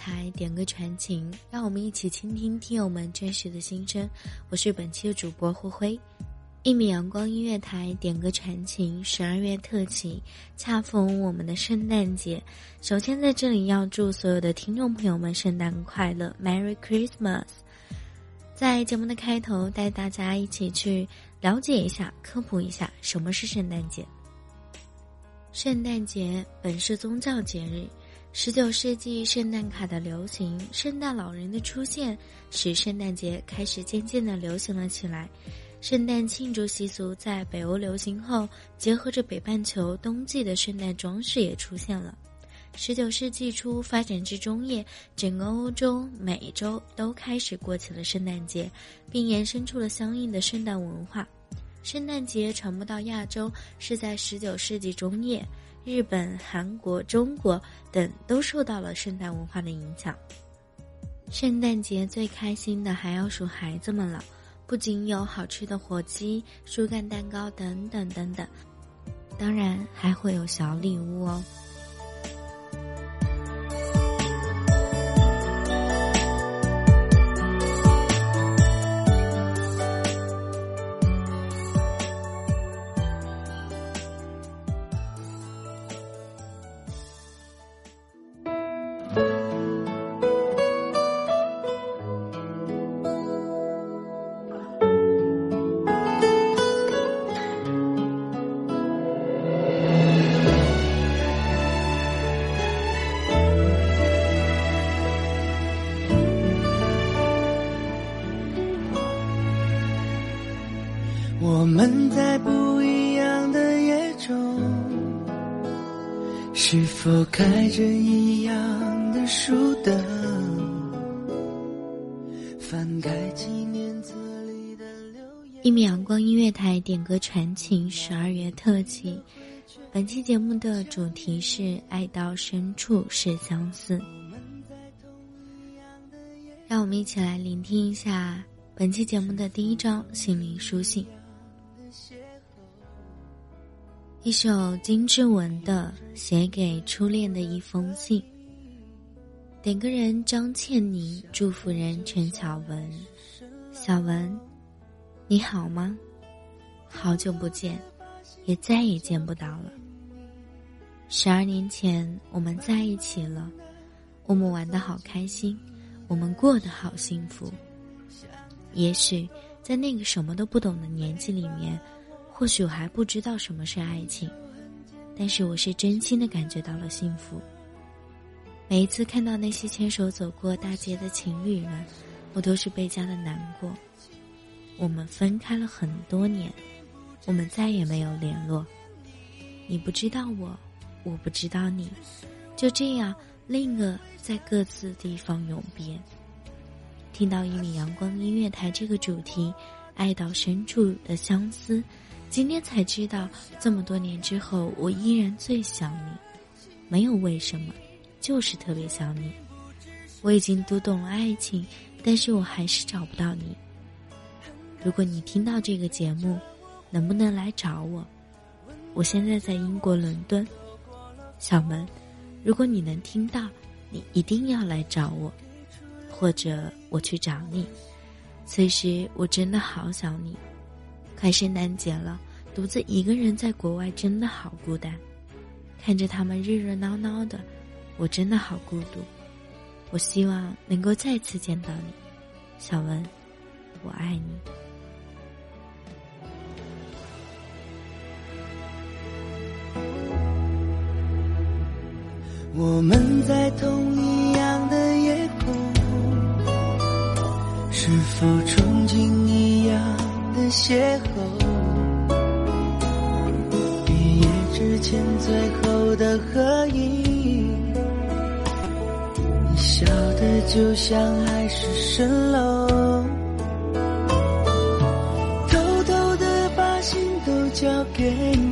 台，点歌传情，让我们一起倾听听友们真实的心声。我是本期的主播霍辉。一米阳光音乐台点歌传情，十二月特辑，恰逢我们的圣诞节。首先在这里要祝所有的听众朋友们圣诞快乐，Merry Christmas！在节目的开头，带大家一起去了解一下、科普一下什么是圣诞节。圣诞节本是宗教节日。十九世纪，圣诞卡的流行，圣诞老人的出现，使圣诞节开始渐渐的流行了起来。圣诞庆祝习俗在北欧流行后，结合着北半球冬季的圣诞装饰也出现了。十九世纪初发展至中叶，整个欧洲、美洲都开始过起了圣诞节，并延伸出了相应的圣诞文化。圣诞节传播到亚洲是在十九世纪中叶。日本、韩国、中国等都受到了圣诞文化的影响。圣诞节最开心的还要数孩子们了，不仅有好吃的火鸡、树干蛋糕等等等等，当然还会有小礼物哦。一米阳光音乐台点歌传情十二月特辑，本期节目的主题是“爱到深处是相思”。让我们一起来聆听一下本期节目的第一章心灵书信。一首金志文的《写给初恋的一封信》，点歌人张倩妮，祝福人陈小文。小文，你好吗？好久不见，也再也见不到了。十二年前我们在一起了，我们玩的好开心，我们过得好幸福。也许在那个什么都不懂的年纪里面。或许我还不知道什么是爱情，但是我是真心的感觉到了幸福。每一次看到那些牵手走过大街的情侣们，我都是倍加的难过。我们分开了很多年，我们再也没有联络。你不知道我，我不知道你，就这样，另一个在各自地方永别。听到一米阳光音乐台这个主题，爱到深处的相思，今天才知道，这么多年之后，我依然最想你，没有为什么，就是特别想你。我已经读懂了爱情，但是我还是找不到你。如果你听到这个节目，能不能来找我？我现在在英国伦敦，小门。如果你能听到，你一定要来找我，或者我去找你。此时我真的好想你。快圣诞节了，独自一个人在国外真的好孤单。看着他们热热闹闹的，我真的好孤独。我希望能够再次见到你，小文，我爱你。我们在同一样的夜空，是否憧憬一样的邂逅？毕业之前最后的合影，你笑得就像海市蜃楼，偷偷的把心都交给你。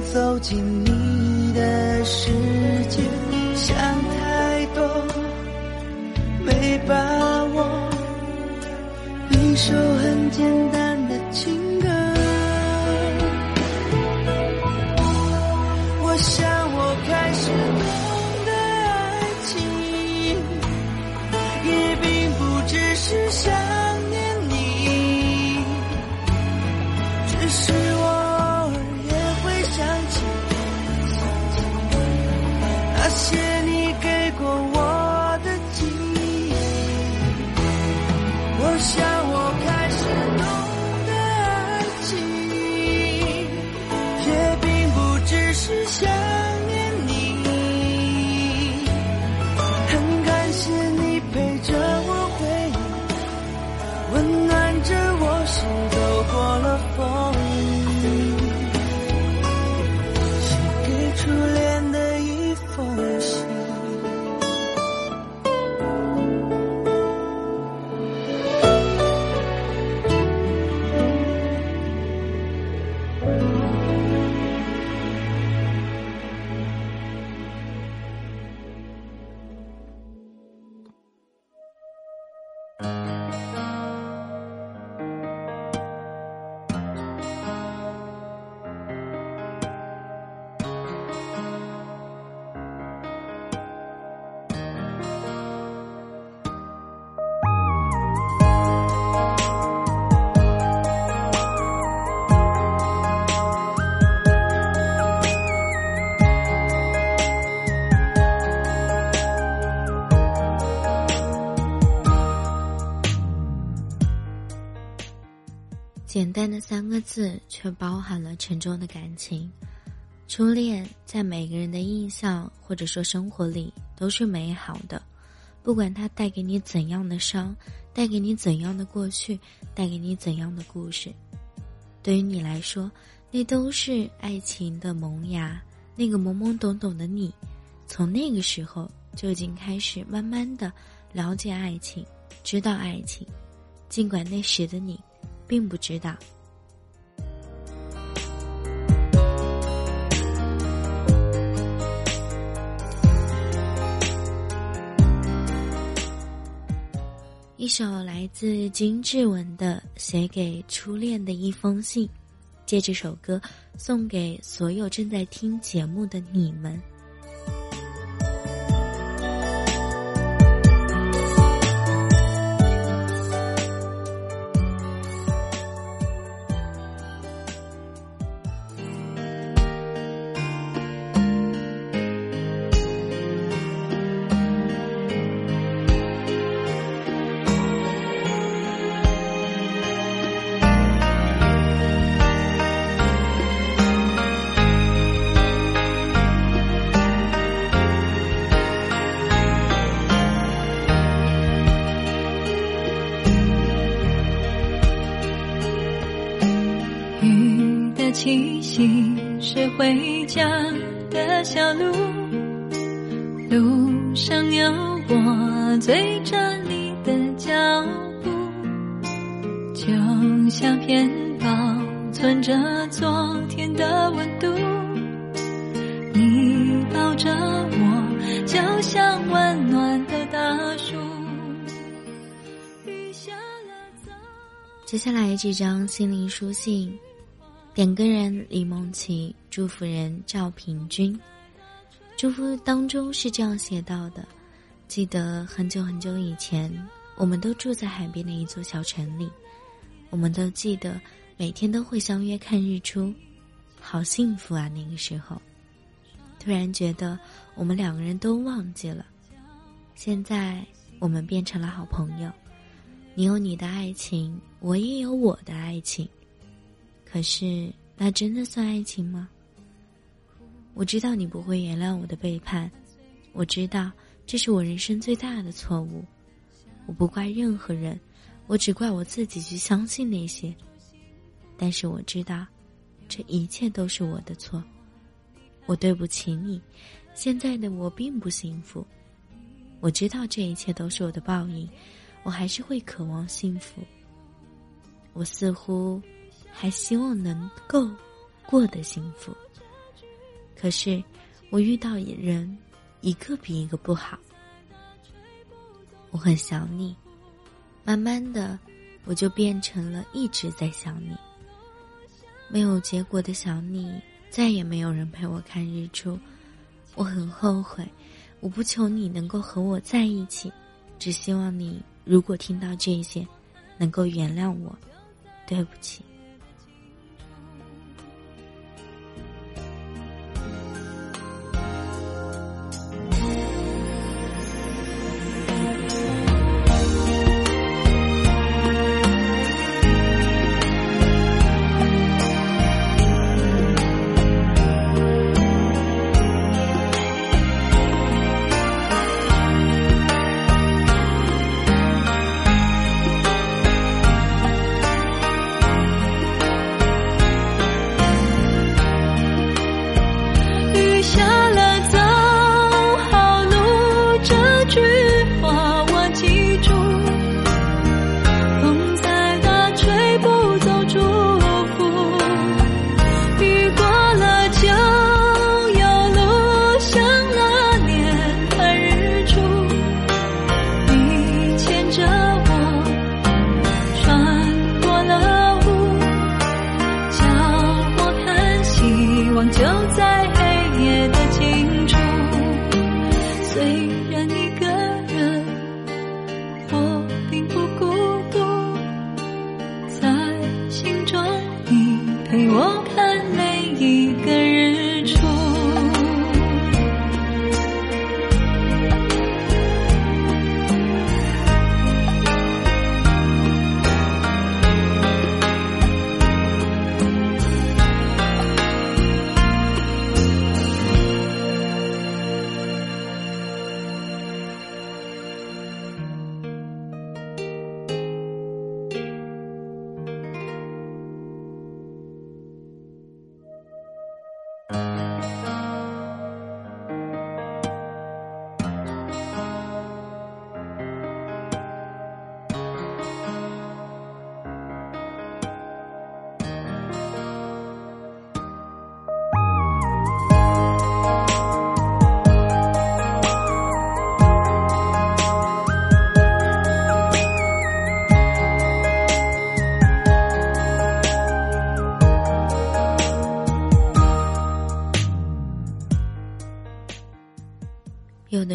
走进你简单的三个字，却包含了沉重的感情。初恋在每个人的印象或者说生活里都是美好的，不管它带给你怎样的伤，带给你怎样的过去，带给你怎样的故事，对于你来说，那都是爱情的萌芽。那个懵懵懂懂的你，从那个时候就已经开始慢慢的了解爱情，知道爱情，尽管那时的你。并不知道。一首来自金志文的《写给初恋的一封信》，借这首歌送给所有正在听节目的你们。旅行是回家的小路路上有我追着你的脚步就像片保存着昨天的温度你抱着我就像温暖的大树雨下了走接下来这张心灵书信点歌人李梦琪，祝福人赵平君。祝福当中是这样写到的：记得很久很久以前，我们都住在海边的一座小城里，我们都记得每天都会相约看日出，好幸福啊！那个时候，突然觉得我们两个人都忘记了。现在我们变成了好朋友，你有你的爱情，我也有我的爱情。可是，那真的算爱情吗？我知道你不会原谅我的背叛，我知道这是我人生最大的错误。我不怪任何人，我只怪我自己去相信那些。但是我知道，这一切都是我的错。我对不起你，现在的我并不幸福。我知道这一切都是我的报应，我还是会渴望幸福。我似乎还希望能够过得幸福。可是，我遇到人，一个比一个不好。我很想你，慢慢的，我就变成了一直在想你。没有结果的想你，再也没有人陪我看日出。我很后悔，我不求你能够和我在一起，只希望你如果听到这些，能够原谅我。对不起。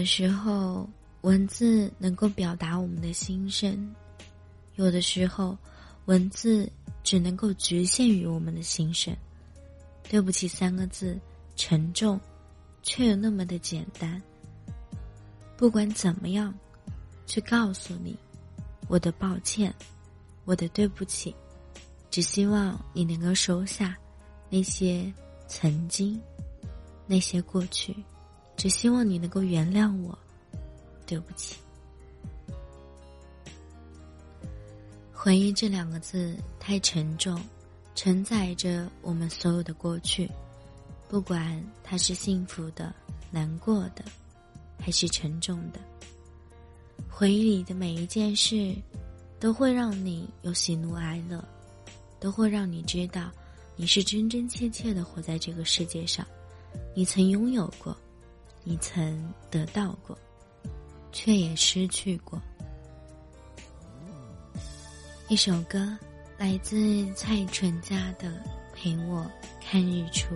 的时候，文字能够表达我们的心声；有的时候，文字只能够局限于我们的心声。对不起三个字，沉重，却又那么的简单。不管怎么样，去告诉你我的抱歉，我的对不起，只希望你能够收下那些曾经，那些过去。只希望你能够原谅我，对不起。回忆这两个字太沉重，承载着我们所有的过去。不管它是幸福的、难过的，还是沉重的，回忆里的每一件事，都会让你有喜怒哀乐，都会让你知道，你是真真切切的活在这个世界上，你曾拥有过，你曾得到过，却也失去过。一首歌，来自蔡淳佳的《陪我看日出》。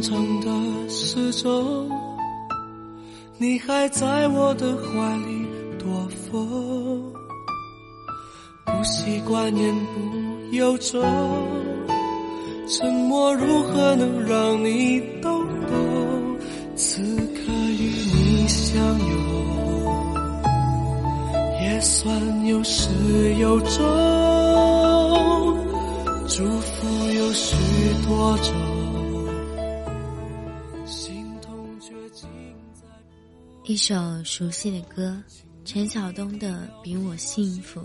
着广场的时钟，你还在我的怀里躲风，不习惯言不由衷，沉默如何能让你懂懂？此刻与你相拥，也算有始有终，祝福有许多种。一首熟悉的歌，陈晓东的《比我幸福》。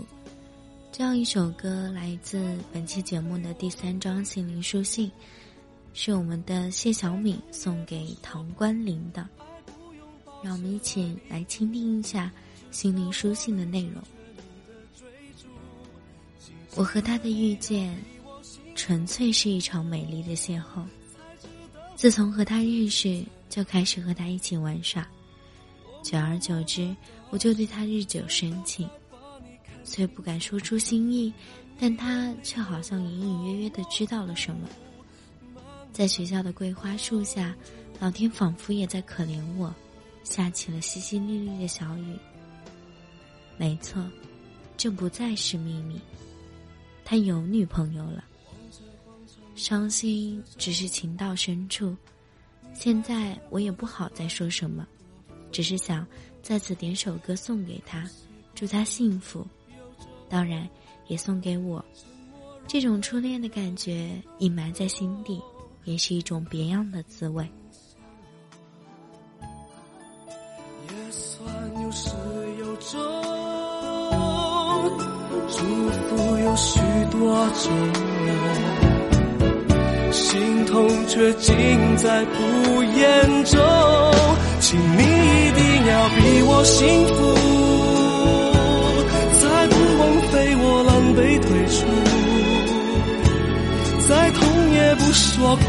这样一首歌来自本期节目的第三张心灵书信，是我们的谢小敏送给唐关林的。让我们一起来倾听一下心灵书信的内容。我和他的遇见，纯粹是一场美丽的邂逅。自从和他认识，就开始和他一起玩耍。久而久之，我就对他日久生情，虽不敢说出心意，但他却好像隐隐约约的知道了什么。在学校的桂花树下，老天仿佛也在可怜我，下起了淅淅沥沥的小雨。没错，这不再是秘密，他有女朋友了。伤心只是情到深处，现在我也不好再说什么。只是想在此点首歌送给他，祝他幸福，当然也送给我。这种初恋的感觉隐瞒在心底，也是一种别样的滋味。也算有始有终，祝福有许多种，心痛却尽在不言中，请你。比我幸福，才不枉费我狼狈退出。再痛也不说苦，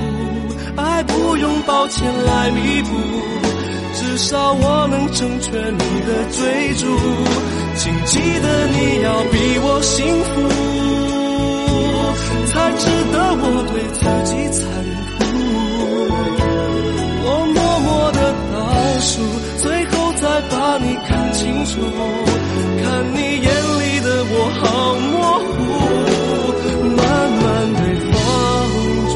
爱不用抱歉来弥补。至少我能成全你的追逐，请记得你要比我幸福，才值得我对自己残酷。把你看清楚，看你眼里的我好模糊，慢慢被放逐，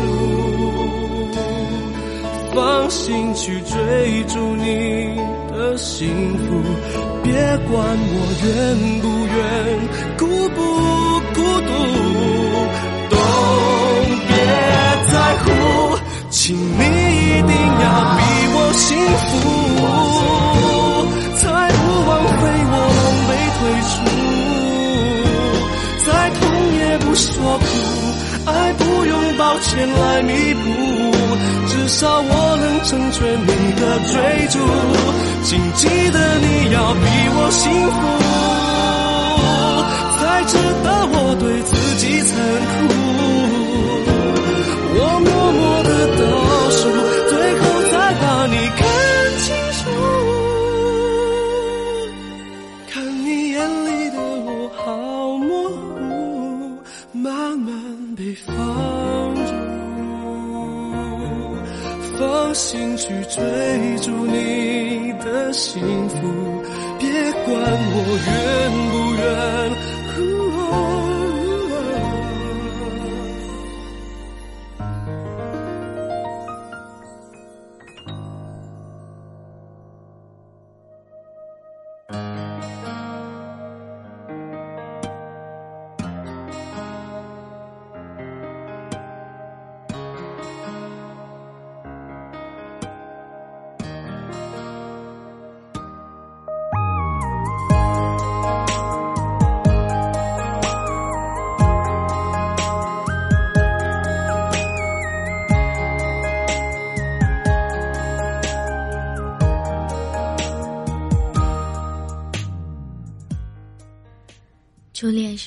放心去追逐你的幸福，别管我愿不愿，孤不原来弥补，至少我能成全你的追逐。请记得你要比我幸福，才值得我对自己残酷。心去追逐你的幸福，别管我愿不愿。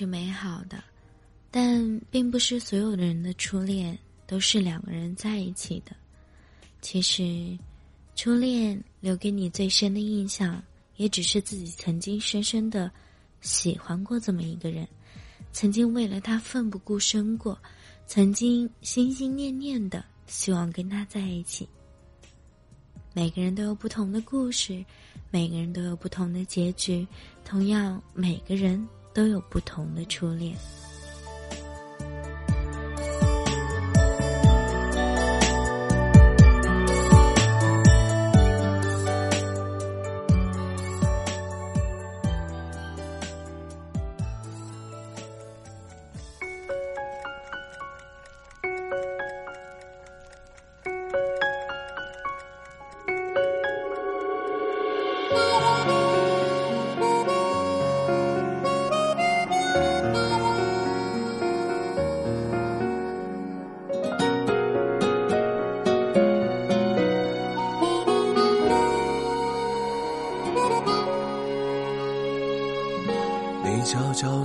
是美好的，但并不是所有的人的初恋都是两个人在一起的。其实，初恋留给你最深的印象，也只是自己曾经深深的喜欢过这么一个人，曾经为了他奋不顾身过，曾经心心念念的希望跟他在一起。每个人都有不同的故事，每个人都有不同的结局，同样，每个人。都有不同的初恋。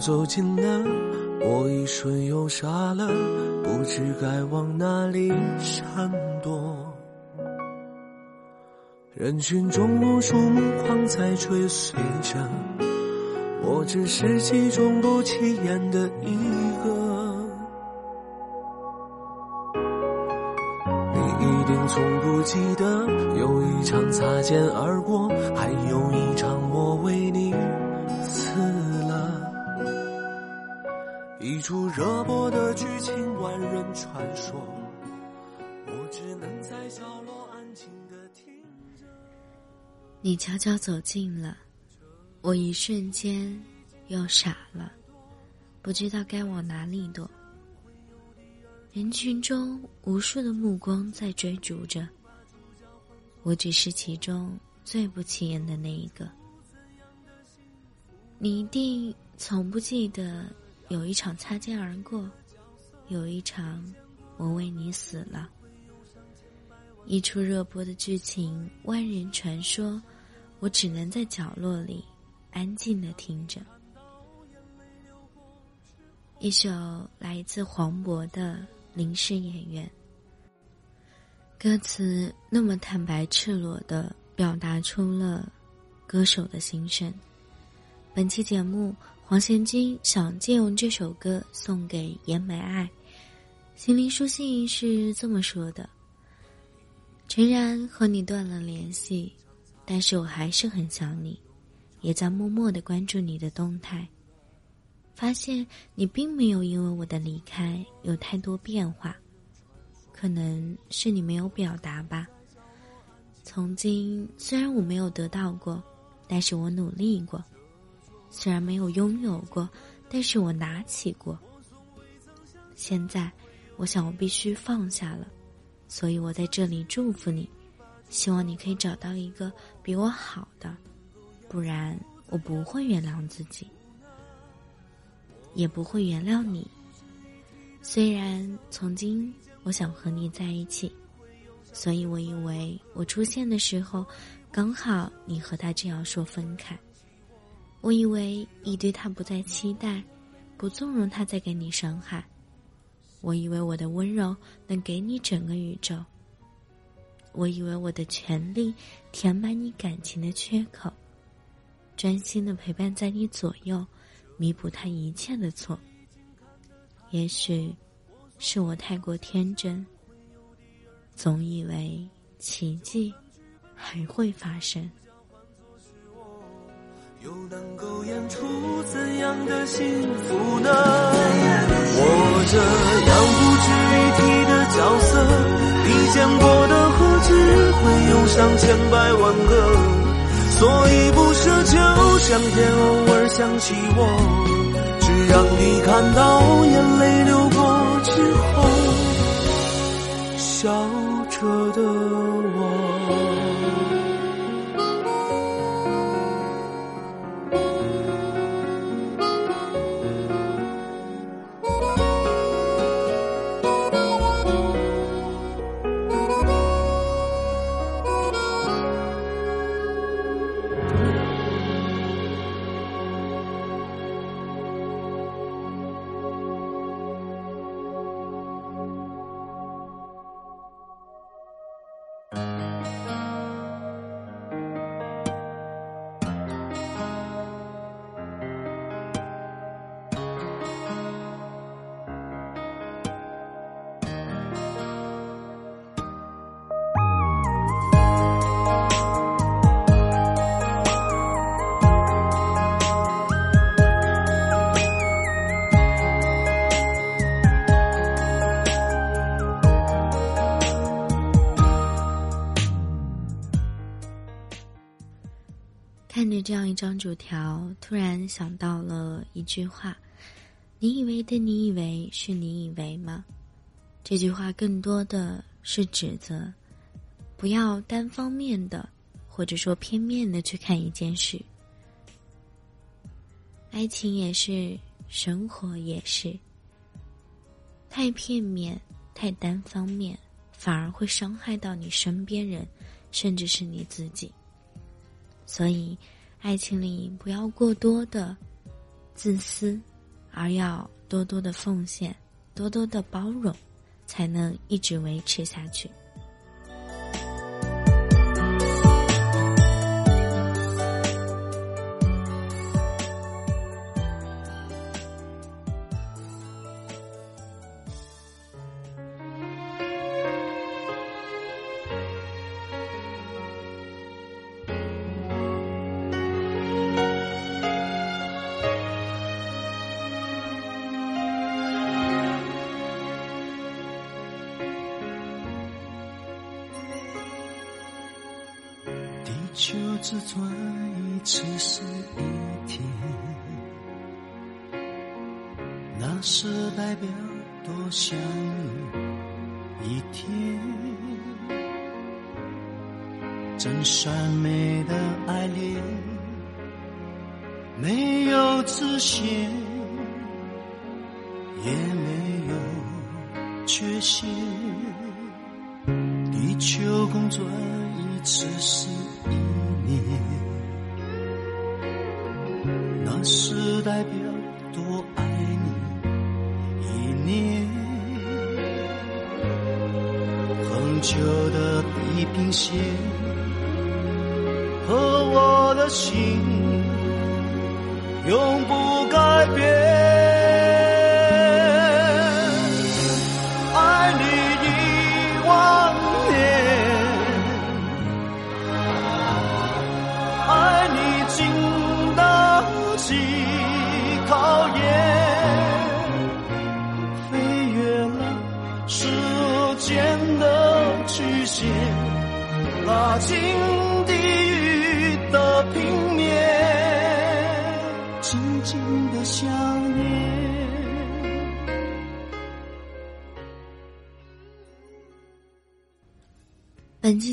走近了，我一瞬又傻了，不知该往哪里闪躲。人群中无数目光在追随着，我只是其中不起眼的一个。你一定从不记得，有一场擦肩而过，还有一场我为你一出热播的剧情，万人传说。我只能在角落安静的听着。你悄悄走近了，我一瞬间又傻了，不知道该往哪里躲。人群中无数的目光在追逐着，我只是其中最不起眼的那一个。你一定从不记得。有一场擦肩而过，有一场我为你死了。一出热播的剧情，万人传说，我只能在角落里安静的听着。一首来自黄渤的《临时演员》，歌词那么坦白赤裸的表达出了歌手的心声。本期节目。黄贤君想借用这首歌送给严美爱，心灵书信是这么说的：诚然和你断了联系，但是我还是很想你，也在默默的关注你的动态，发现你并没有因为我的离开有太多变化，可能是你没有表达吧。从今虽然我没有得到过，但是我努力过。虽然没有拥有过，但是我拿起过。现在，我想我必须放下了，所以我在这里祝福你，希望你可以找到一个比我好的，不然我不会原谅自己，也不会原谅你。虽然曾经我想和你在一起，所以我以为我出现的时候，刚好你和他这样说分开。我以为你对他不再期待，不纵容他再给你伤害。我以为我的温柔能给你整个宇宙。我以为我的权利填满你感情的缺口，专心的陪伴在你左右，弥补他一切的错。也许，是我太过天真，总以为奇迹还会发生。又能够演出怎样的幸福呢？我这样不值一提的角色，你见过的何止会有上千百万个？所以不奢求上天偶尔想起我，只让你看到眼泪流过之后，笑着的这样一张纸条，突然想到了一句话：“你以为的你以为是你以为吗？”这句话更多的是指责，不要单方面的，或者说片面的去看一件事。爱情也是，生活也是。太片面、太单方面，反而会伤害到你身边人，甚至是你自己。所以，爱情里不要过多的自私，而要多多的奉献，多多的包容。才能一直维持下去。有缺陷。地球公转一次是。一年，那是代表多爱你一年。恒久的地平线和我的心永不改变。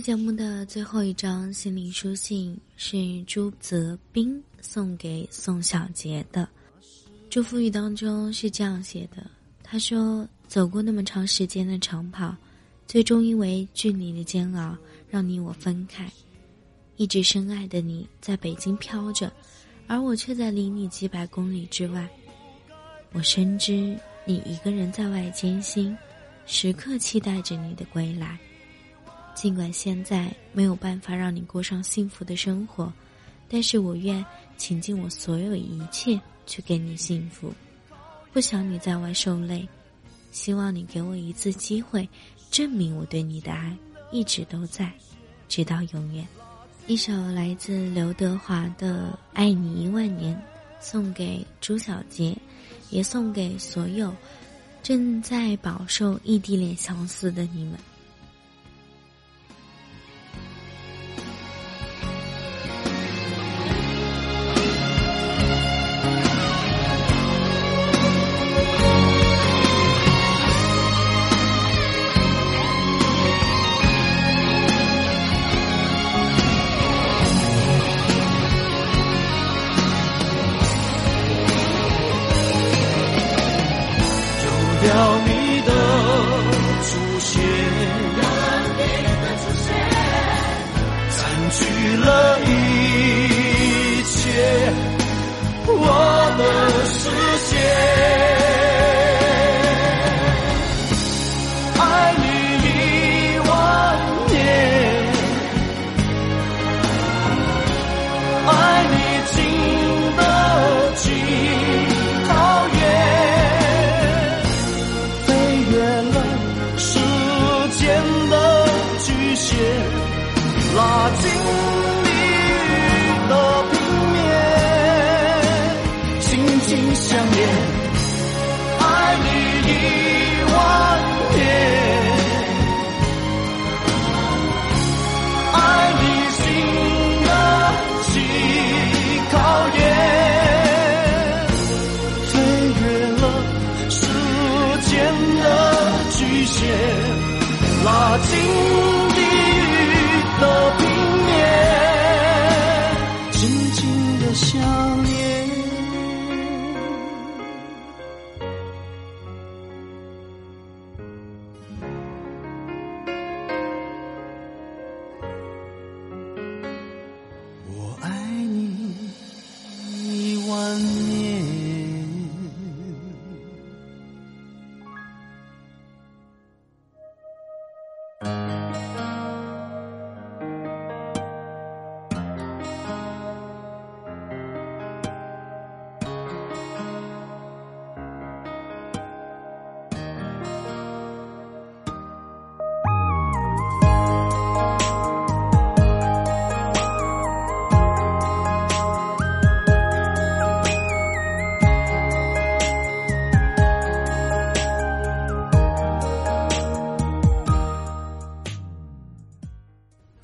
节目的最后一张心灵书信是朱泽斌送给宋小杰的祝福语当中是这样写的：“他说，走过那么长时间的长跑，最终因为距离的煎熬。”让你我分开，一直深爱的你在北京飘着，而我却在离你几百公里之外。我深知你一个人在外艰辛，时刻期待着你的归来。尽管现在没有办法让你过上幸福的生活，但是我愿倾尽我所有一切去给你幸福。不想你在外受累，希望你给我一次机会，证明我对你的爱。一直都在，直到永远。一首来自刘德华的《爱你一万年》，送给朱小杰，也送给所有正在饱受异地恋相思的你们。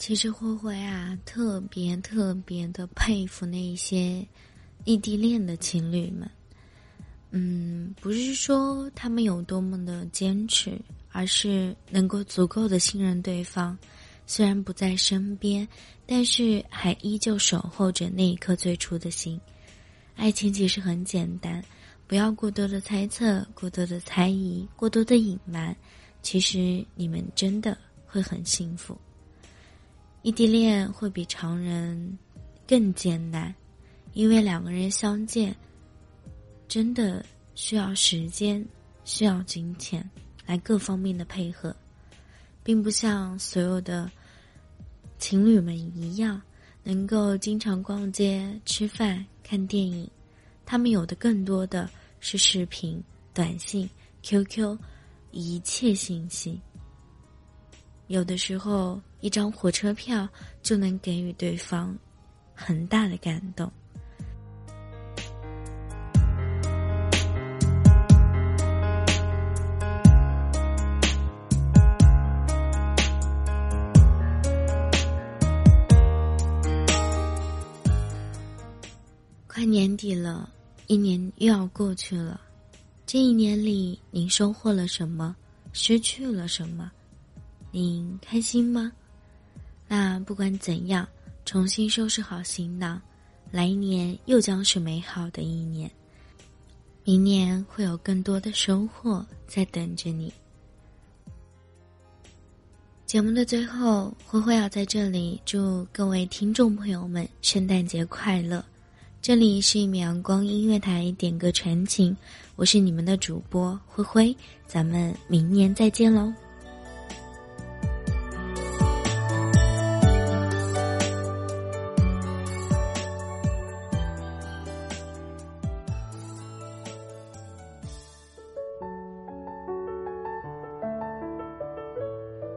其实灰灰啊，特别特别的佩服那些异地恋的情侣们。嗯，不是说他们有多么的坚持，而是能够足够的信任对方。虽然不在身边，但是还依旧守候着那一颗最初的心。爱情其实很简单，不要过多的猜测，过多的猜疑，过多的隐瞒。其实你们真的会很幸福。异地恋会比常人更艰难，因为两个人相见真的需要时间，需要金钱来各方面的配合，并不像所有的情侣们一样能够经常逛街、吃饭、看电影。他们有的更多的是视频、短信、QQ，一切信息。有的时候，一张火车票就能给予对方很大的感动。快年底了，一年又要过去了。这一年里，您收获了什么？失去了什么？您开心吗？那不管怎样，重新收拾好行囊，来年又将是美好的一年。明年会有更多的收获在等着你。节目的最后，灰灰要在这里祝各位听众朋友们圣诞节快乐。这里是一米阳光音乐台，点歌传情，我是你们的主播灰灰，咱们明年再见喽。